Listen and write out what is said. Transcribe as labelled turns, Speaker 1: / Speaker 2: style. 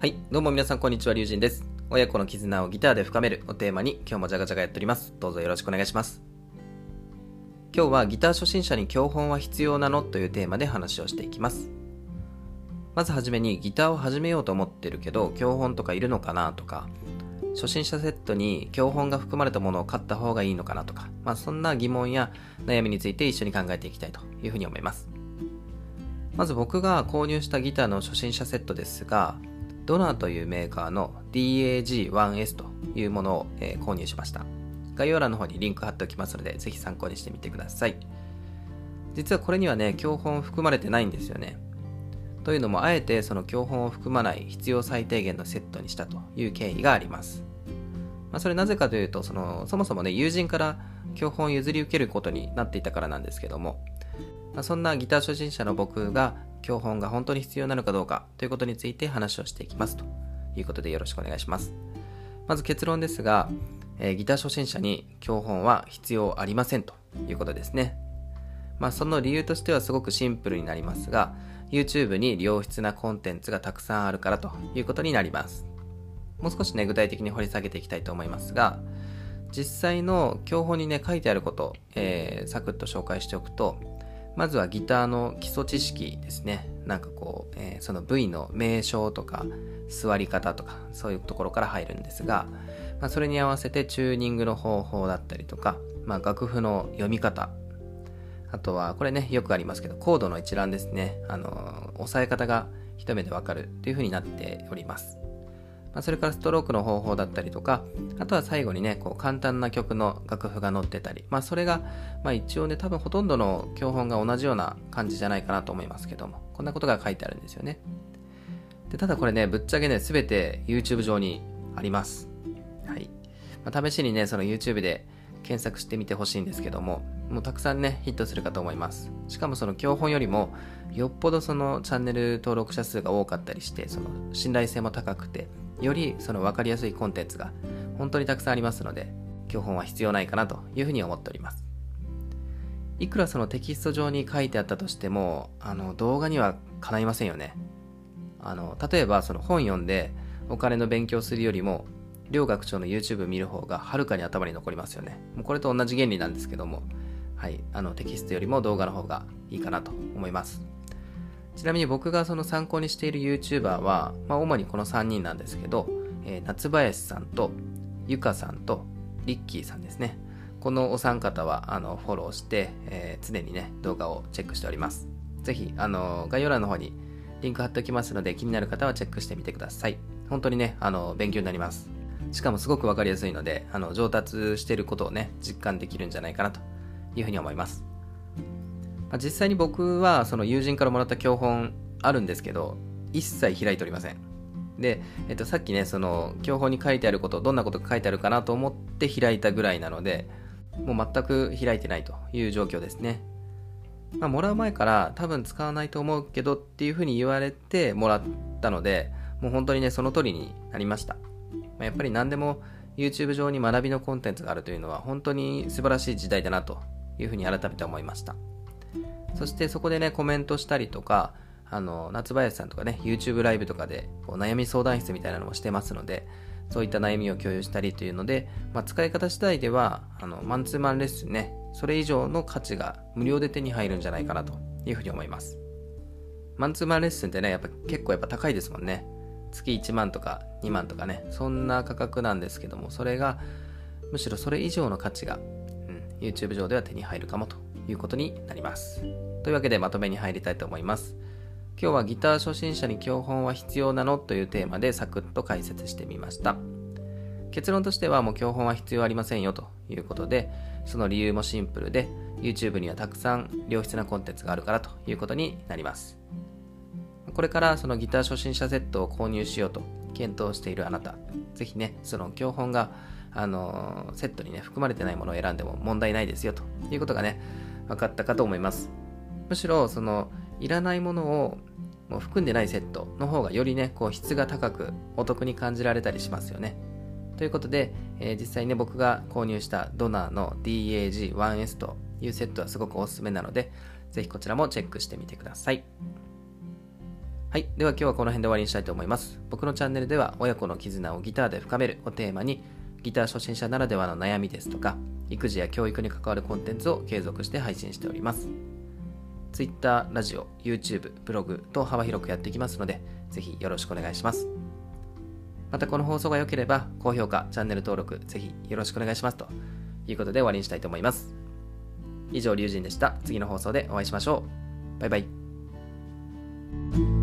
Speaker 1: はい、どうも皆さんこんにちは、りゅうじんです。親子の絆をギターで深めるをテーマに今日もジャガジャガやっております。どうぞよろしくお願いします。今日はギター初心者に教本は必要なのというテーマで話をしていきます。まずはじめにギターを始めようと思ってるけど、教本とかいるのかなとか、初心者セットに教本が含まれたものを買った方がいいのかなとか、まあそんな疑問や悩みについて一緒に考えていきたいというふうに思います。まず僕が購入したギターの初心者セットですが、ドナーというメーカーの DAG1S というものを、え購入しました。概要欄の方にリンク貼っておきますので、ぜひ参考にしてみてください。実はこれにはね、教本含まれてないんですよね。というのも、あえてその教本を含まない必要最低限のセットにしたという経緯があります。まあ、それなぜかというとその、そもそもね、友人から教本を譲り受けることになっていたからなんですけども、まあ、そんなギター初心者の僕が教本が本当に必要なのかどうかということについて話をしていきますということでよろしくお願いします。まず結論ですが、えーギター初心者に教本は必要ありませんということですね。まあその理由としてはすごくシンプルになりますが、YouTube に良質なコンテンツがたくさんあるからということになります。もう少しね、具体的に掘り下げていきたいと思いますが、実際の教本にね、書いてあること、えーサクッと紹介しておくと、まずはギターの基礎知識ですね。なんかこう、えーその部位の名称とか、座り方とか、そういうところから入るんですが、まあ、それに合わせてチューニングの方法だったりとか、まあ、楽譜の読み方、あとは、これね、よくありますけど、コードの一覧ですね。あの、押さえ方が一目でわかるという風になっております。まあ、それからストロークの方法だったりとか、あとは最後にね、こう簡単な曲の楽譜が載ってたり、まあそれが、まあ一応ね、多分ほとんどの教本が同じような感じじゃないかなと思いますけども、こんなことが書いてあるんですよね。で、ただこれね、ぶっちゃけね、すべて YouTube 上にあります。はい。まあ、試しにね、その YouTube で検索してみてほしいんですけども、もうたくさんね、ヒットするかと思います。しかもその教本よりも、よっぽどそのチャンネル登録者数が多かったりして、その信頼性も高くて、よりその分かりやすいコンテンツが本当にたくさんありますので、教本は必要ないかなというふうに思っております。いくらそのテキスト上に書いてあったとしても、あの動画にはかないませんよね。あの例えばその本読んでお金の勉強するよりも両学長の YouTube 見る方がはるかに頭に残りますよね。もうこれと同じ原理なんですけども、はい、あのテキストよりも動画の方がいいかなと思います。ちなみに僕がその参考にしている YouTuber は、まあ、主にこの3人なんですけど、えー夏林さんとゆかさんとリッキーさんですね。このお三方はあのフォローして、えー常にね動画をチェックしております。ぜひあの概要欄の方にリンク貼っておきますので気になる方はチェックしてみてください。本当にねあの勉強になります。しかもすごくわかりやすいのであの上達していることをね実感できるんじゃないかなというふうに思います。まあ実際に僕はその友人からもらった教本あるんですけど一切開いておりません。で、えっと、さっきねその教本に書いてあることどんなことが書いてあるかなと思って開いたぐらいなのでもう全く開いてないという状況ですね。まあ、もらう前から多分使わないと思うけどっていうふうに言われてもらったのでもう本当にねその通りになりました、まあ、やっぱり何でも YouTube 上に学びのコンテンツがあるというのは本当に素晴らしい時代だなというふうに改めて思いましたそしてそこでねコメントしたりとかあの夏林さんとかね YouTube ライブとかでこう悩み相談室みたいなのもしてますのでそういった悩みを共有したりというので、まあ、使い方次第ではあのマンツーマンレッスンねそれ以上の価値が無料で手に入るんじゃないかなというふうに思います。マンツーマンレッスンってねやっぱ結構やっぱ高いですもんね。月1万とか2万とかねそんな価格なんですけどもそれがむしろそれ以上の価値が、うん、YouTube 上では手に入るかもということになります。というわけでまとめに入りたいと思います。今日はギター初心者に教本は必要なのというテーマでサクッと解説してみました。結論としてはもう教本は必要ありませんよということでその理由もシンプルで YouTube にはたくさん良質なコンテンツがあるからということになります。これからそのギター初心者セットを購入しようと検討しているあなたぜひねその教本があのセットにね含まれてないものを選んでも問題ないですよということがね分かったかと思います。むしろそのいらないものをもう含んでないセットの方がよりねこう質が高くお得に感じられたりしますよねということで、えー実際ね僕が購入したドナーの DAG1S というセットはすごくおすすめなのでぜひこちらもチェックしてみてくださいはい。では今日はこの辺で終わりにしたいと思います。僕のチャンネルでは親子の絆をギターで深めるをテーマにギター初心者ならではの悩みですとか育児や教育に関わるコンテンツを継続して配信しております。Twitter、ラジオ、YouTube、ブログと幅広くやっていきますので、ぜひよろしくお願いします。またこの放送が良ければ、高評価、チャンネル登録、ぜひよろしくお願いします。ということで終わりにしたいと思います。以上、龍神でした。次の放送でお会いしましょう。バイバイ。